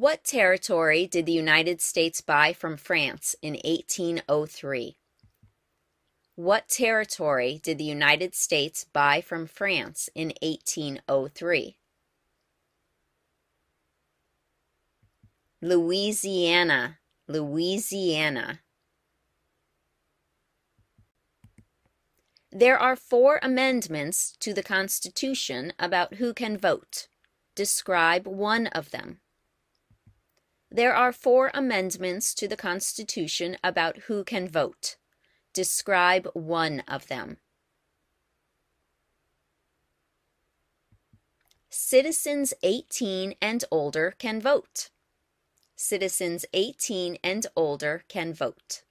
What territory did the United States buy from France in 1803? What territory did the United States buy from France in 1803? Louisiana, Louisiana. There are four amendments to the Constitution about who can vote. Describe one of them. There are four amendments to the Constitution about who can vote. Describe one of them. Citizens 18 and older can vote. Citizens 18 and older can vote.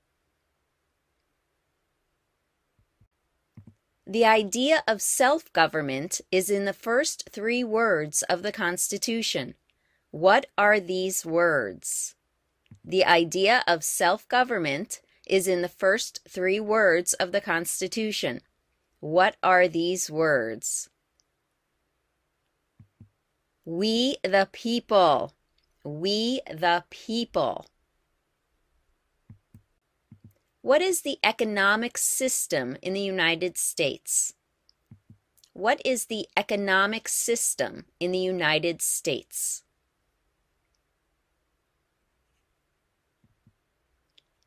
The idea of self government is in the first three words of the Constitution. What are these words? The idea of self government is in the first three words of the Constitution. What are these words? We the people. We the people. What is the economic system in the United States? What is the economic system in the United States?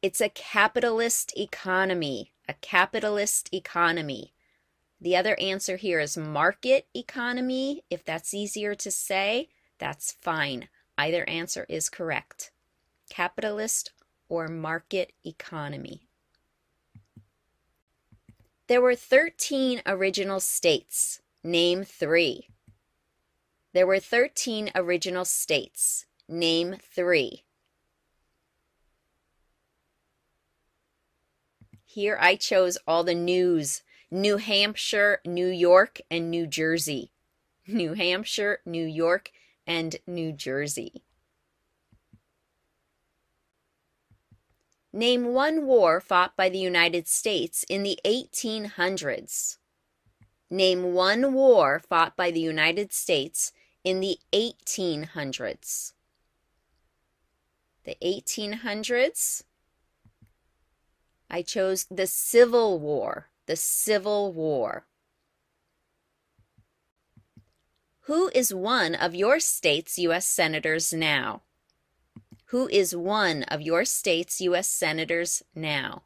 It's a capitalist economy, a capitalist economy. The other answer here is market economy. If that's easier to say, that's fine. Either answer is correct. Capitalist or market economy. There were 13 original states. Name three. There were 13 original states. Name three. Here I chose all the news New Hampshire, New York, and New Jersey. New Hampshire, New York, and New Jersey. Name one war fought by the United States in the 1800s. Name one war fought by the United States in the 1800s. The 1800s. I chose the Civil War. The Civil War. Who is one of your state's U.S. senators now? Who is one of your state's U.S. senators now?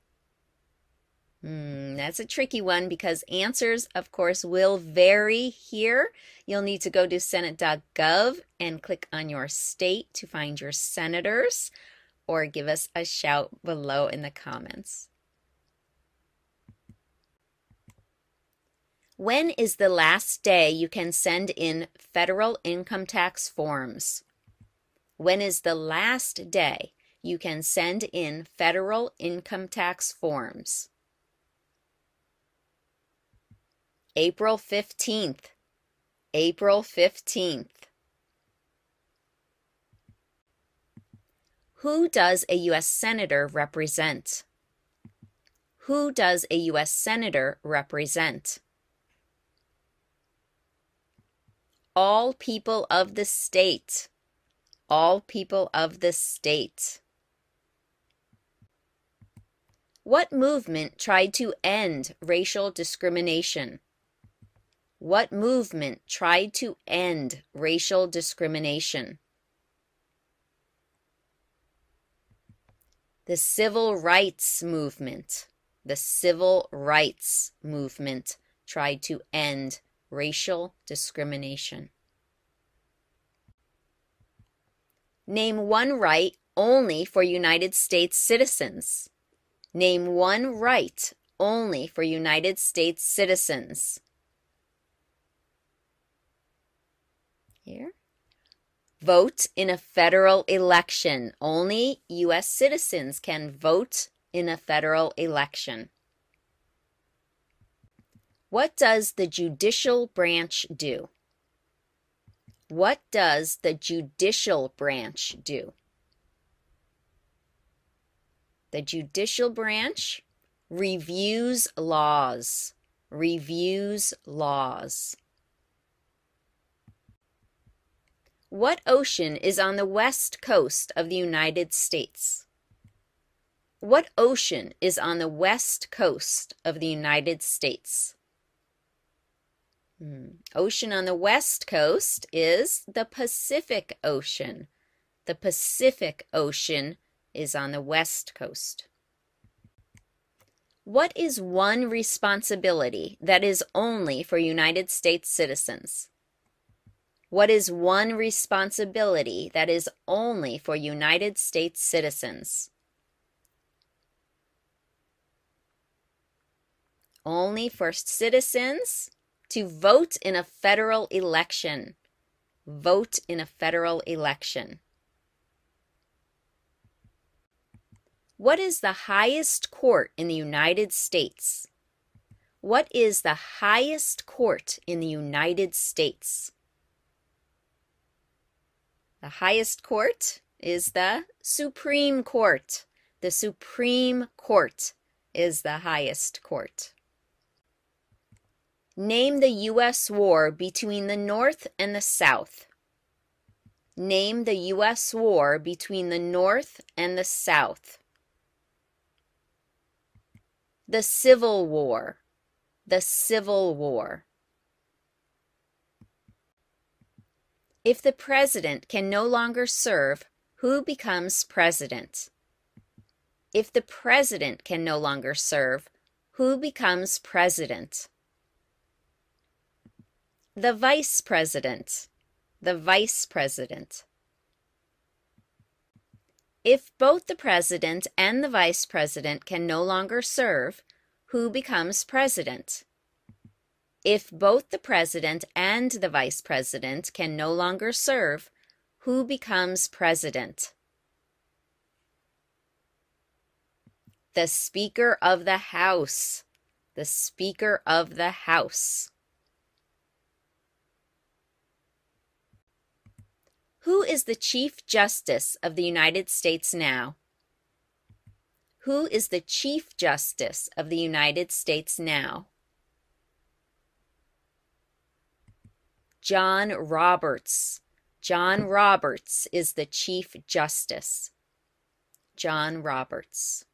Hmm, that's a tricky one because answers, of course, will vary here. You'll need to go to senate.gov and click on your state to find your senators or give us a shout below in the comments. When is the last day you can send in federal income tax forms? When is the last day you can send in federal income tax forms? April 15th. April 15th. Who does a U.S. Senator represent? Who does a U.S. Senator represent? All people of the state all people of the state. What movement tried to end racial discrimination? What movement tried to end racial discrimination? The Civil Rights Movement. The Civil Rights Movement tried to end racial discrimination. Name one right only for United States citizens. Name one right only for United States citizens. Here. Vote in a federal election. Only U.S. citizens can vote in a federal election. What does the judicial branch do? What does the judicial branch do? The judicial branch reviews laws, reviews laws. What ocean is on the west coast of the United States? What ocean is on the west coast of the United States? Hmm. Ocean on the west coast is the Pacific Ocean. The Pacific Ocean is on the west coast. What is one responsibility that is only for United States citizens? What is one responsibility that is only for United States citizens? Only for citizens to vote in a federal election. Vote in a federal election. What is the highest court in the United States? What is the highest court in the United States? The highest court is the Supreme Court. The Supreme Court is the highest court. Name the U.S. war between the North and the South. Name the U.S. war between the North and the South. The Civil War. The Civil War. If the president can no longer serve, who becomes president? If the president can no longer serve, who becomes president? The vice president. The vice president. If both the president and the vice president can no longer serve, who becomes president? If both the president and the vice president can no longer serve, who becomes president? The Speaker of the House. The Speaker of the House. Who is the Chief Justice of the United States now? Who is the Chief Justice of the United States now? John Roberts. John Roberts is the Chief Justice. John Roberts.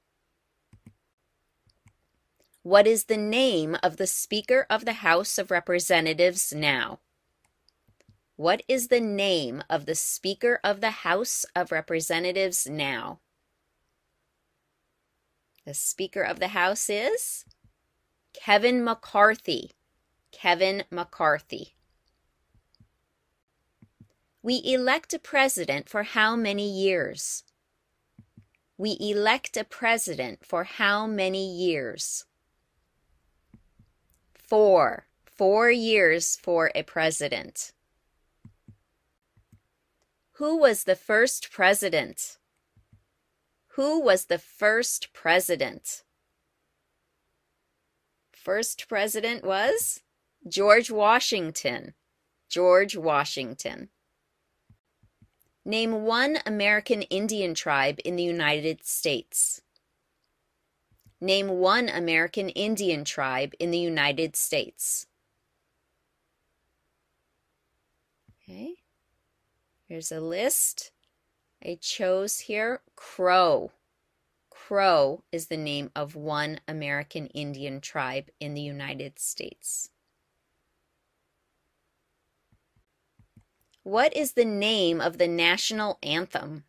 What is the name of the Speaker of the House of Representatives now? What is the name of the Speaker of the House of Representatives now? The Speaker of the House is Kevin McCarthy. Kevin McCarthy. We elect a president for how many years? We elect a president for how many years? Four. Four years for a president. Who was the first president? Who was the first president? First president was George Washington. George Washington. Name one American Indian tribe in the United States. Name one American Indian tribe in the United States. Okay. Here's a list. I chose here Crow. Crow is the name of one American Indian tribe in the United States. What is the name of the national anthem?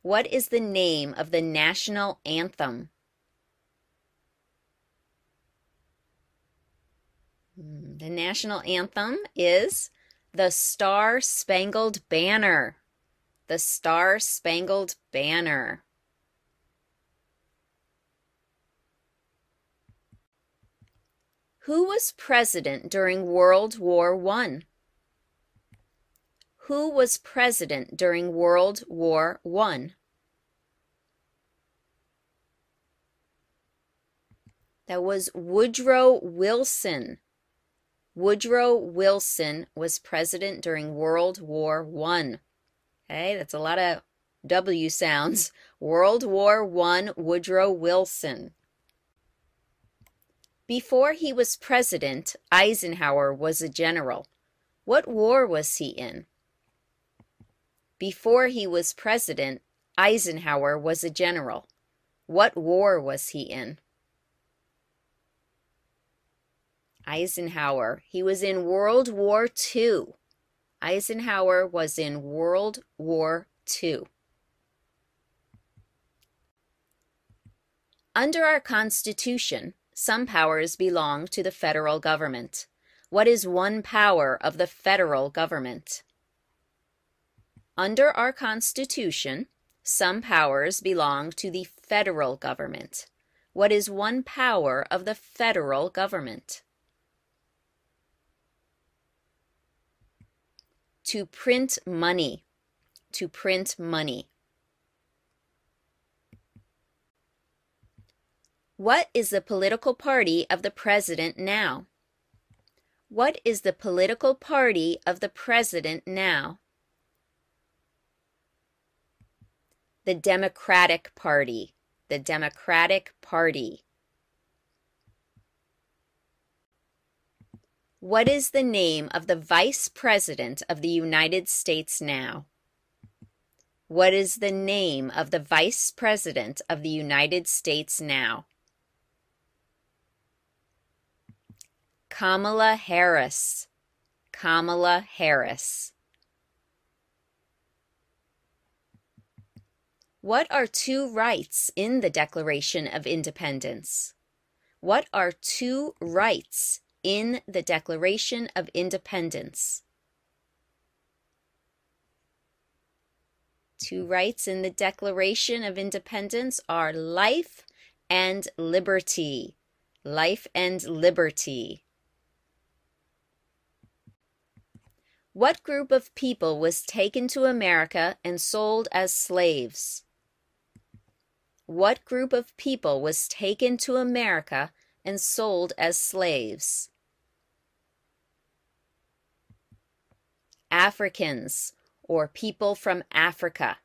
What is the name of the national anthem? Hmm, the national anthem is the Star Spangled Banner. The Star Spangled Banner. Who was president during World War I? Who was president during World War I? That was Woodrow Wilson. Woodrow Wilson was president during World War One. Okay, that's a lot of W sounds. World War One, Woodrow Wilson. Before he was president, Eisenhower was a general. What war was he in? Before he was president, Eisenhower was a general. What war was he in? Eisenhower. He was in World War II. Eisenhower was in World War II. Under our Constitution, some powers belong to the federal government. What is one power of the federal government? Under our Constitution, some powers belong to the federal government. What is one power of the federal government? To print money. To print money. What is the political party of the president now? What is the political party of the president now? The Democratic Party. The Democratic Party. What is the name of the Vice President of the United States now? What is the name of the Vice President of the United States now? Kamala Harris. Kamala Harris. What are two rights in the Declaration of Independence? What are two rights in the Declaration of Independence? Two rights in the Declaration of Independence are life and liberty. Life and liberty. What group of people was taken to America and sold as slaves? What group of people was taken to America and sold as slaves? Africans or people from Africa.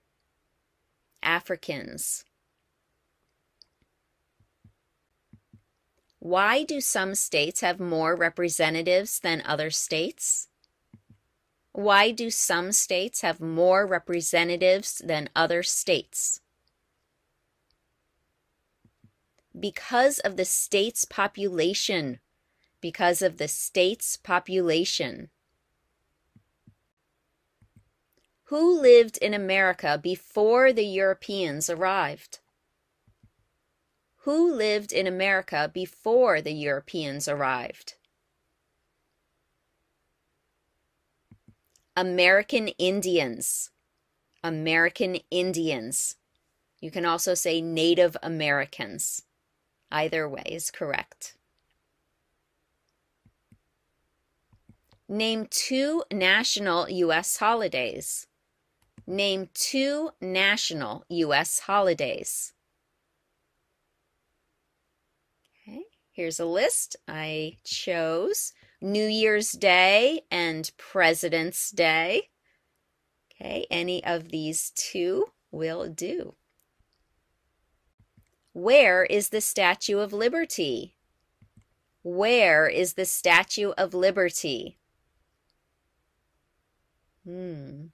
Africans. Why do some states have more representatives than other states? Why do some states have more representatives than other states? Because of the state's population. Because of the state's population. Who lived in America before the Europeans arrived? Who lived in America before the Europeans arrived? American Indians. American Indians. You can also say Native Americans. Either way is correct. Name two national U.S. holidays. Name two national U.S. holidays. Okay, here's a list. I chose New Year's Day and President's Day. Okay, any of these two will do. Where is the Statue of Liberty? Where is the Statue of Liberty? Hmm.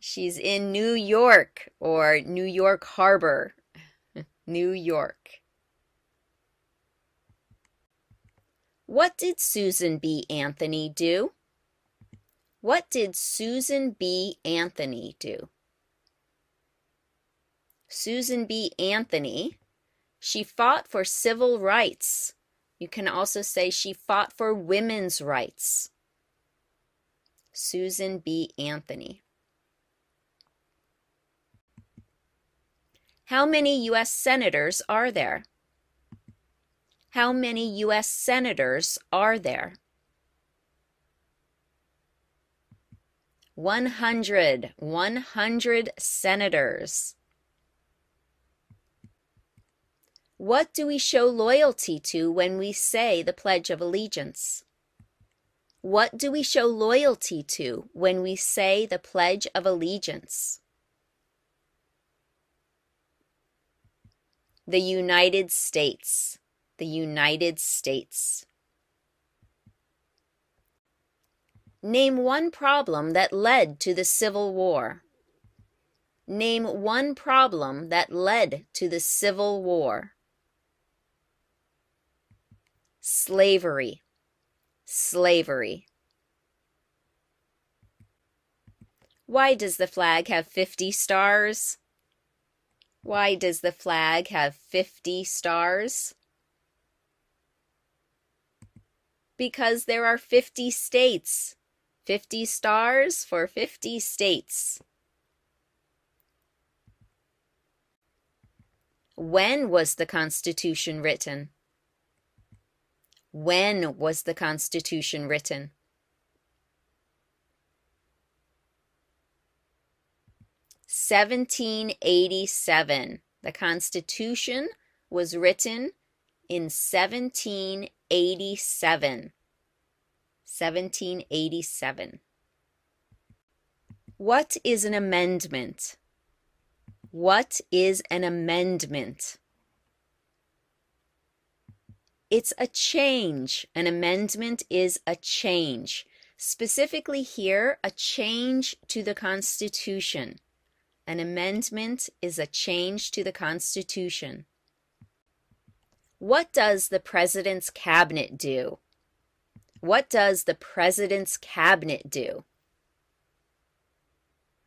She's in New York or New York Harbor. New York. What did Susan B. Anthony do? What did Susan B. Anthony do? Susan B. Anthony, she fought for civil rights. You can also say she fought for women's rights. Susan B. Anthony. How many U.S. senators are there? How many U.S. senators are there? 100. 100 senators. What do we show loyalty to when we say the Pledge of Allegiance? What do we show loyalty to when we say the Pledge of Allegiance? The United States the United States. Name one problem that led to the Civil War. Name one problem that led to the Civil War. Slavery. Slavery. Why does the flag have 50 stars? Why does the flag have 50 stars? Because there are 50 states. 50 stars for 50 states. When was the Constitution written? When was the Constitution written? Seventeen eighty seven. The Constitution was written in seventeen eighty seven. 1787. What is an amendment? What is an amendment? It's a change. An amendment is a change. Specifically, here, a change to the Constitution. An amendment is a change to the Constitution. What does the President's Cabinet do? What does the president's cabinet do?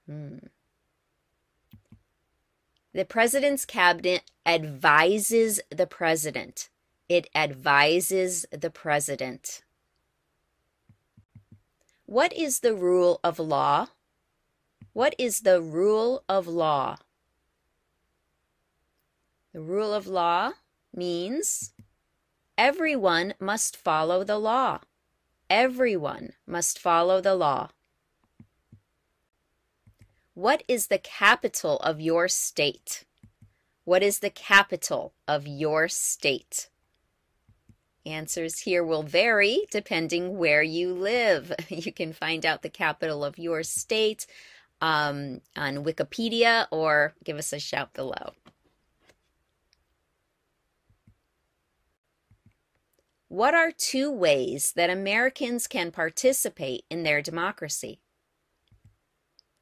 Hmm. The president's cabinet advises the president. It advises the president. What is the rule of law? What is the rule of law? The rule of law means everyone must follow the law. Everyone must follow the law. What is the capital of your state? What is the capital of your state? Answers here will vary depending where you live. You can find out the capital of your state um, on Wikipedia or give us a shout below. What are two ways that Americans can participate in their democracy?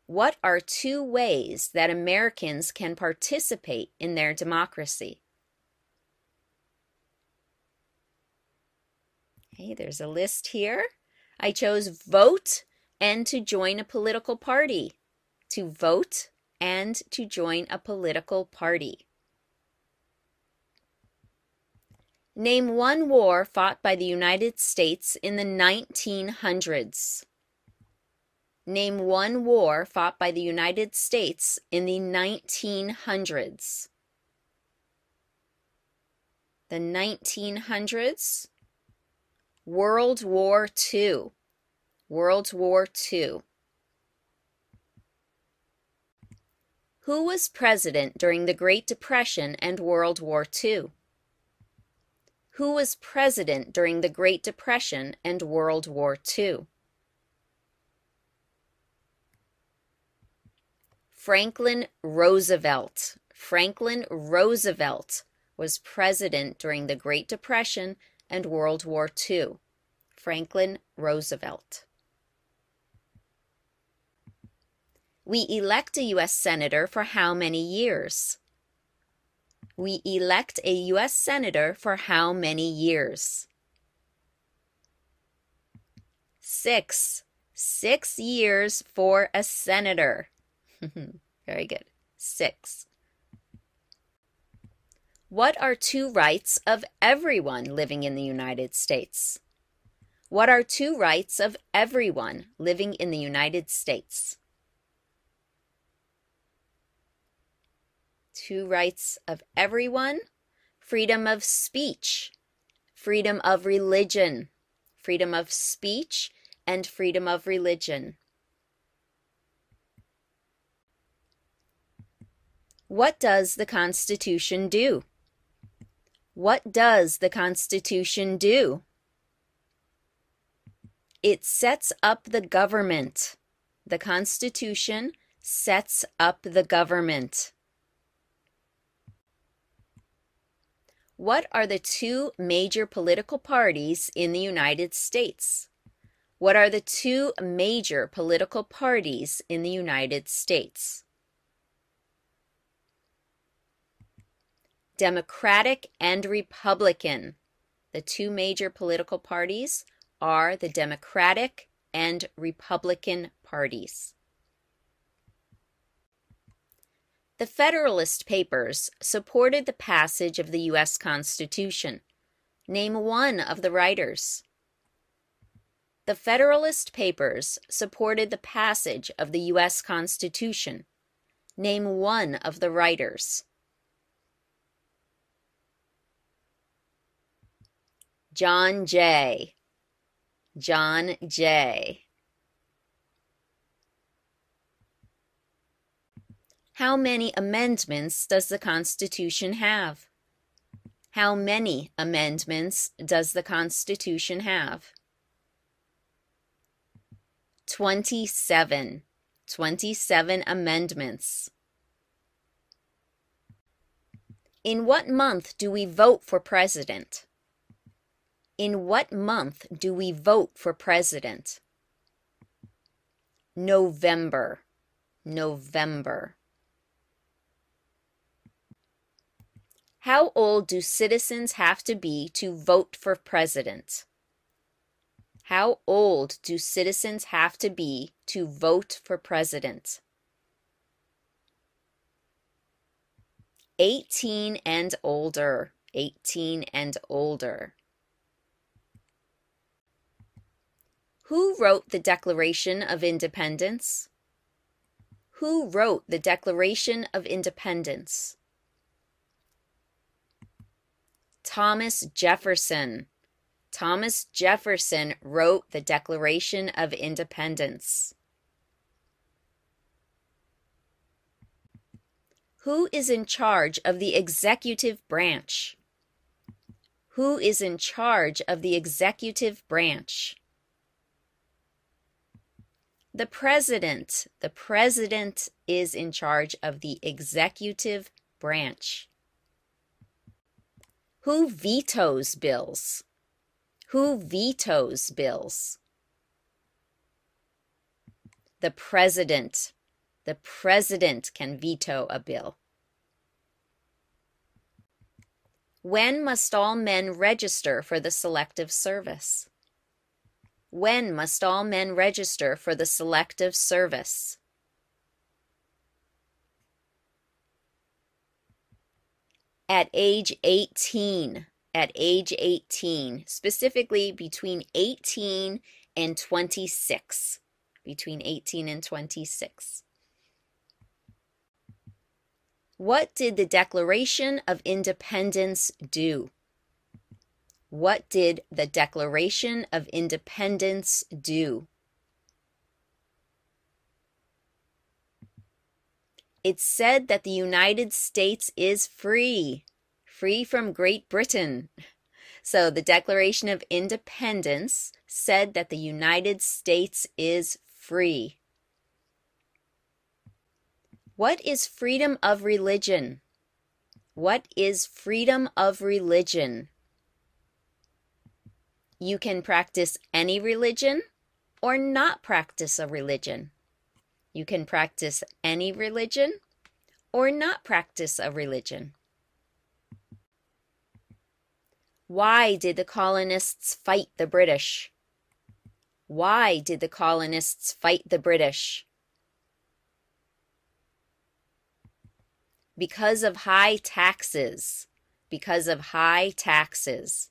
What are two ways that Americans can participate in their democracy? Okay, there's a list here. I chose vote and to join a political party. To vote and to join a political party. Name one war fought by the United States in the 1900s. Name one war fought by the United States in the 1900s. The 1900s. World War II. World War II. Who was president during the Great Depression and World War II? who was president during the Great Depression and World War II. Franklin Roosevelt. Franklin Roosevelt was president during the Great Depression and World War II. Franklin Roosevelt. We elect a U.S. Senator for how many years? we elect a U.S. Senator for how many years? Six. Six years for a senator. Very good. Six. What are two rights of everyone living in the United States? What are two rights of everyone living in the United States? Two rights of everyone freedom of speech, freedom of religion, freedom of speech, and freedom of religion. What does the Constitution do? What does the Constitution do? It sets up the government. The Constitution sets up the government. What are the two major political parties in the United States? What are the two major political parties in the United States? Democratic and Republican. The two major political parties are the Democratic and Republican parties. The Federalist Papers supported the passage of the U.S. Constitution. Name one of the writers. The Federalist Papers supported the passage of the U.S. Constitution. Name one of the writers. John Jay. John Jay. How many amendments does the Constitution have? How many amendments does the Constitution have? 27. 27 amendments. In what month do we vote for president? In what month do we vote for president? November. November. How old do citizens have to be to vote for president? How old do citizens have to be to vote for president? 18 and older. 18 and older. Who wrote the Declaration of Independence? Who wrote the Declaration of Independence? Thomas Jefferson. Thomas Jefferson wrote the Declaration of Independence. Who is in charge of the executive branch? Who is in charge of the executive branch? The president. The president is in charge of the executive branch. Who vetoes bills? Who vetoes bills? The president. The president can veto a bill. When must all men register for the Selective Service? When must all men register for the Selective Service? At age 18 at age 18 specifically between 18 and 26 between 18 and 26 what did the declaration of independence do? What did the declaration of independence do It said that the United States is free, free from Great Britain. So the Declaration of Independence said that the United States is free. What is freedom of religion? What is freedom of religion? You can practice any religion or not practice a religion. You can practice any religion or not practice a religion. Why did the colonists fight the British? Why did the colonists fight the British? Because of high taxes. Because of high taxes.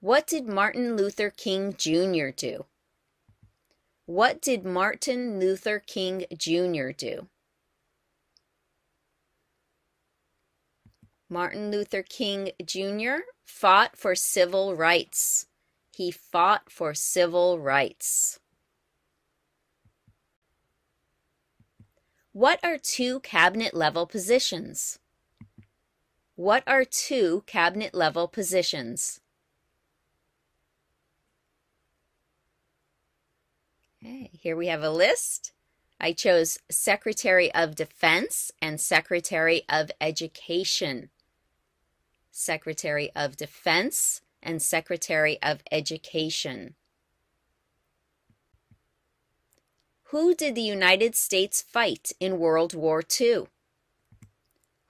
What did Martin Luther King Jr. do? What did Martin Luther King Jr. do? Martin Luther King Jr. fought for civil rights. He fought for civil rights. What are two cabinet level positions? What are two cabinet level positions? Okay, here we have a list. I chose Secretary of Defense and Secretary of Education. Secretary of Defense and Secretary of Education. Who did the United States fight in World War II?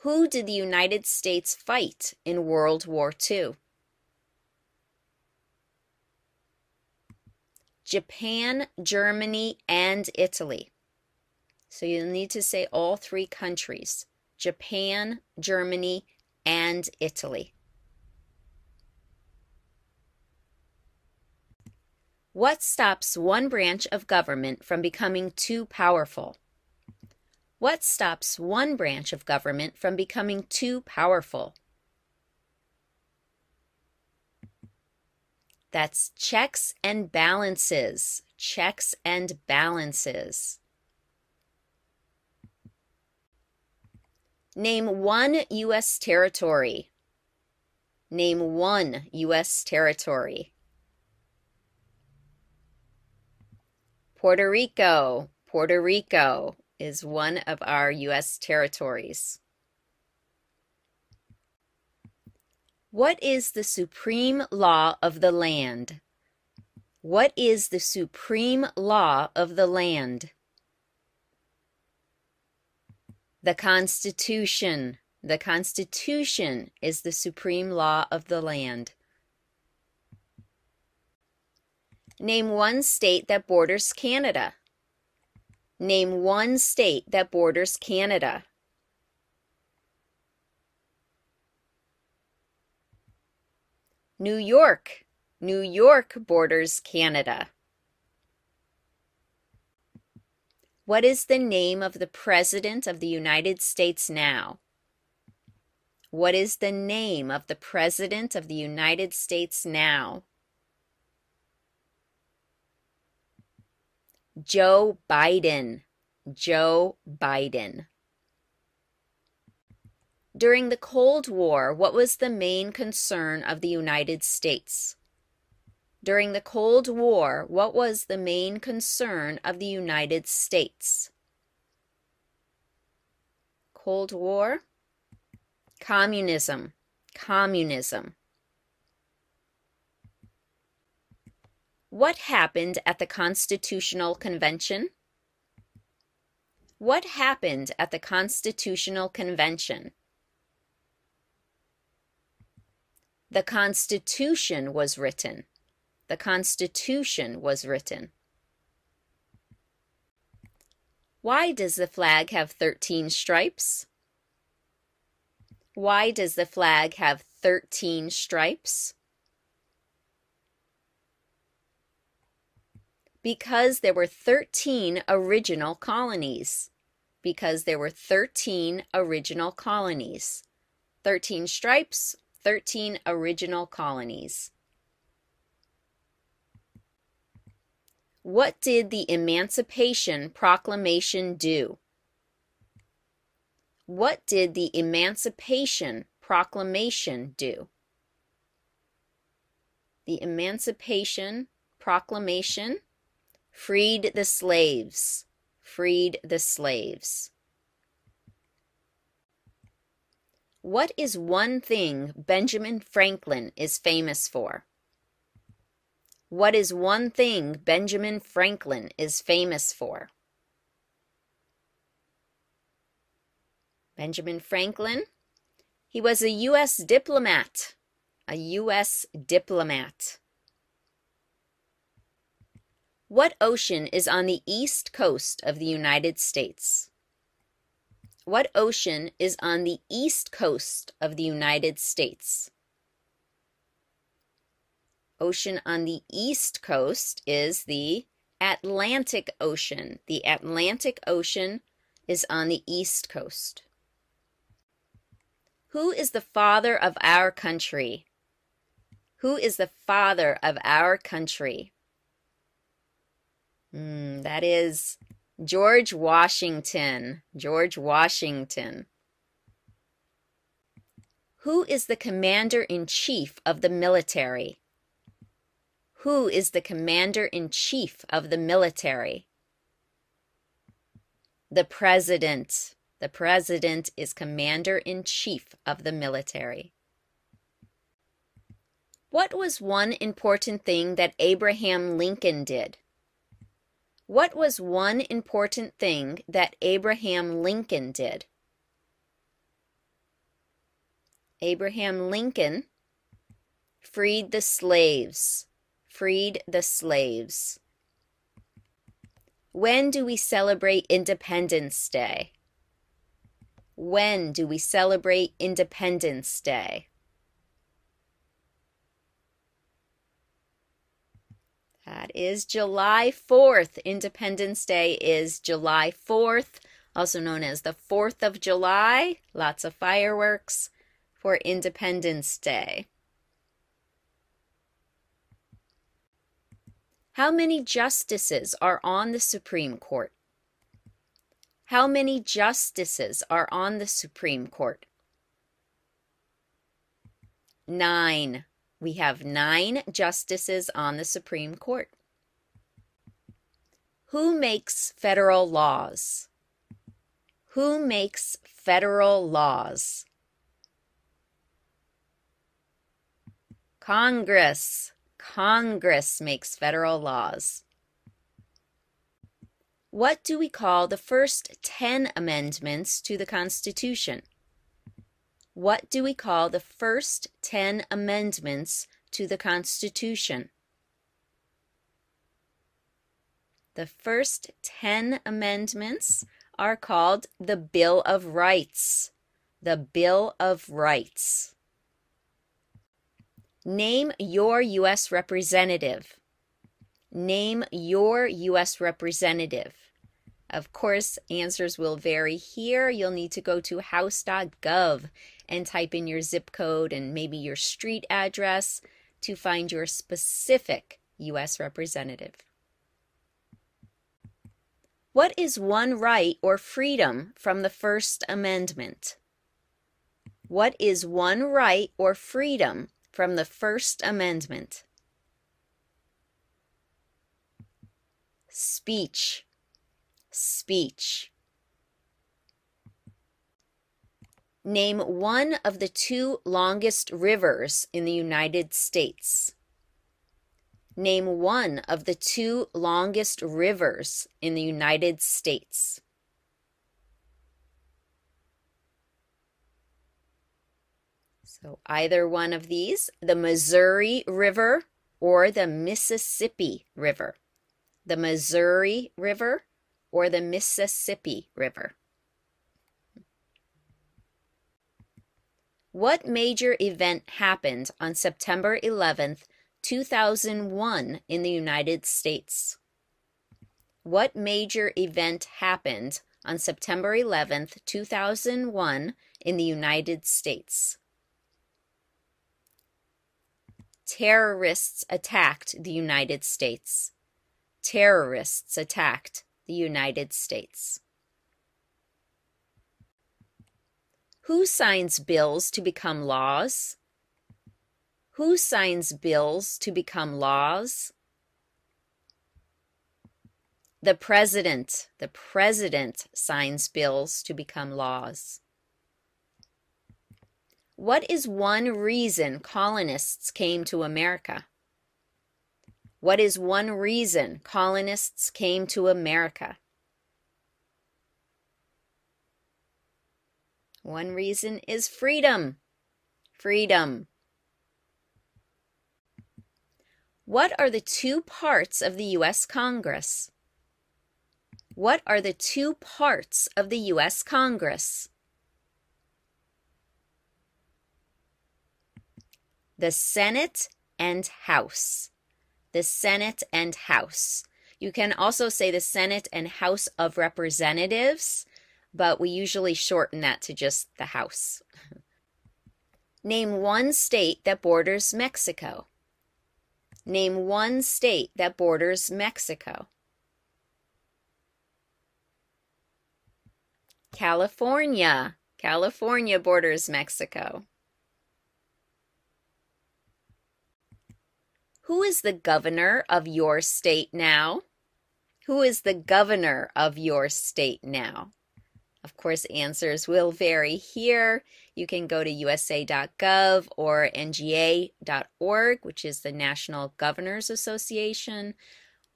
Who did the United States fight in World War II? Japan, Germany, and Italy. So you'll need to say all three countries Japan, Germany, and Italy. What stops one branch of government from becoming too powerful? What stops one branch of government from becoming too powerful? That's checks and balances. Checks and balances. Name one U.S. territory. Name one U.S. territory. Puerto Rico. Puerto Rico is one of our U.S. territories. What is the supreme law of the land? What is the supreme law of the land? The Constitution. The Constitution is the supreme law of the land. Name one state that borders Canada. Name one state that borders Canada. New York. New York borders Canada. What is the name of the President of the United States now? What is the name of the President of the United States now? Joe Biden. Joe Biden. During the Cold War, what was the main concern of the United States? During the Cold War, what was the main concern of the United States? Cold War? Communism. Communism. What happened at the Constitutional Convention? What happened at the Constitutional Convention? The Constitution was written. The Constitution was written. Why does the flag have 13 stripes? Why does the flag have 13 stripes? Because there were 13 original colonies. Because there were 13 original colonies. 13 stripes, 13 original colonies. What did the Emancipation Proclamation do? What did the Emancipation Proclamation do? The Emancipation Proclamation Freed the slaves. Freed the slaves. What is one thing Benjamin Franklin is famous for? What is one thing Benjamin Franklin is famous for? Benjamin Franklin, he was a U.S. diplomat. A U.S. diplomat. What ocean is on the east coast of the United States? What ocean is on the east coast of the United States? Ocean on the east coast is the Atlantic Ocean. The Atlantic Ocean is on the east coast. Who is the father of our country? Who is the father of our country? Mm, that is George Washington. George Washington. Who is the commander in chief of the military? Who is the commander in chief of the military? The president. The president is commander in chief of the military. What was one important thing that Abraham Lincoln did? What was one important thing that Abraham Lincoln did? Abraham Lincoln freed the slaves. Freed the slaves. When do we celebrate Independence Day? When do we celebrate Independence Day? That is July 4th. Independence Day is July 4th, also known as the 4th of July. Lots of fireworks for Independence Day. How many justices are on the Supreme Court? How many justices are on the Supreme Court? Nine. We have nine justices on the Supreme Court. Who makes federal laws? Who makes federal laws? Congress. Congress makes federal laws. What do we call the first 10 amendments to the Constitution? What do we call the first 10 amendments to the Constitution? The first 10 amendments are called the Bill of Rights. The Bill of Rights. Name your U.S. representative. Name your U.S. representative. Of course, answers will vary here. You'll need to go to house.gov and type in your zip code and maybe your street address to find your specific U.S. representative. What is one right or freedom from the First Amendment? What is one right or freedom from the First Amendment? Speech speech. Name one of the two longest rivers in the United States. Name one of the two longest rivers in the United States. So either one of these, the Missouri River or the Mississippi River. The Missouri River or the Mississippi River. What major event happened on September 11th, 2001 in the United States? What major event happened on September 11th, 2001 in the United States? Terrorists attacked the United States. Terrorists attacked the United States. Who signs bills to become laws? Who signs bills to become laws? The president. The president signs bills to become laws. What is one reason colonists came to America? What is one reason colonists came to America? One reason is freedom. Freedom. What are the two parts of the U.S. Congress? What are the two parts of the U.S. Congress? The Senate and House the Senate and House. You can also say the Senate and House of Representatives, but we usually shorten that to just the House. Name one state that borders Mexico. Name one state that borders Mexico. California. California borders Mexico. Who is the governor of your state now? Who is the governor of your state now? Of course, answers will vary here. You can go to usa.gov or nga.org, which is the National Governors Association,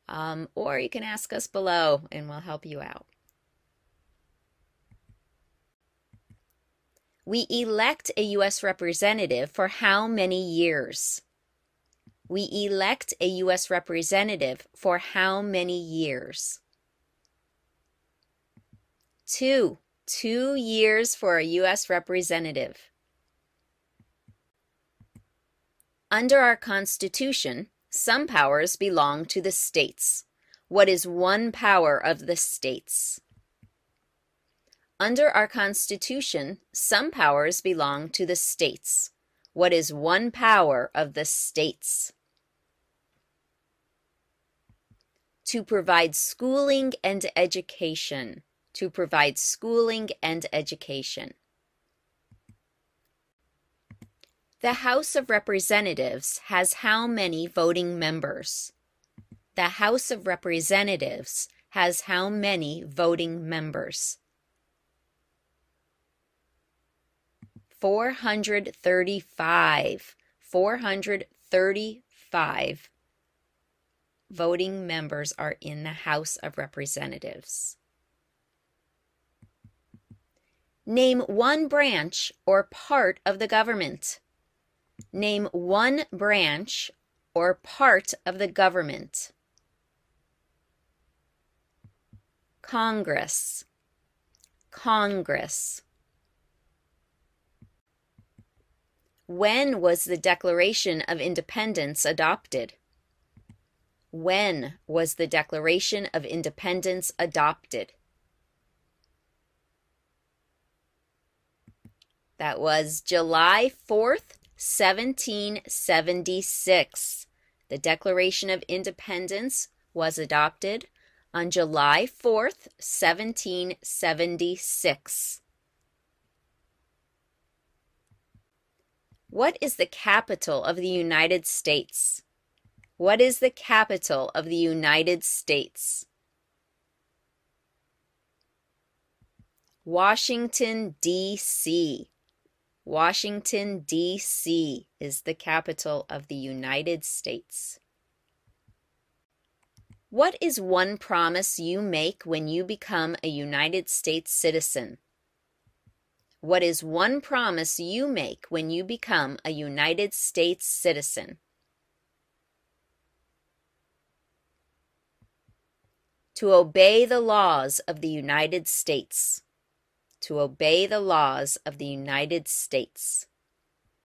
um, or you can ask us below and we'll help you out. We elect a U.S. representative for how many years? We elect a U.S. representative for how many years? Two. Two years for a U.S. representative. Under our Constitution, some powers belong to the states. What is one power of the states? Under our Constitution, some powers belong to the states. What is one power of the states? To provide schooling and education. To provide schooling and education. The House of Representatives has how many voting members? The House of Representatives has how many voting members? 435. 435 voting members are in the House of Representatives. Name one branch or part of the government. Name one branch or part of the government. Congress. Congress. When was the Declaration of Independence adopted? When was the Declaration of Independence adopted? That was July 4th, 1776. The Declaration of Independence was adopted on July 4th, 1776. What is the capital of the United States? What is the capital of the United States? Washington, D.C. Washington, D.C. is the capital of the United States. What is one promise you make when you become a United States citizen? What is one promise you make when you become a United States citizen? To obey the laws of the United States. To obey the laws of the United States.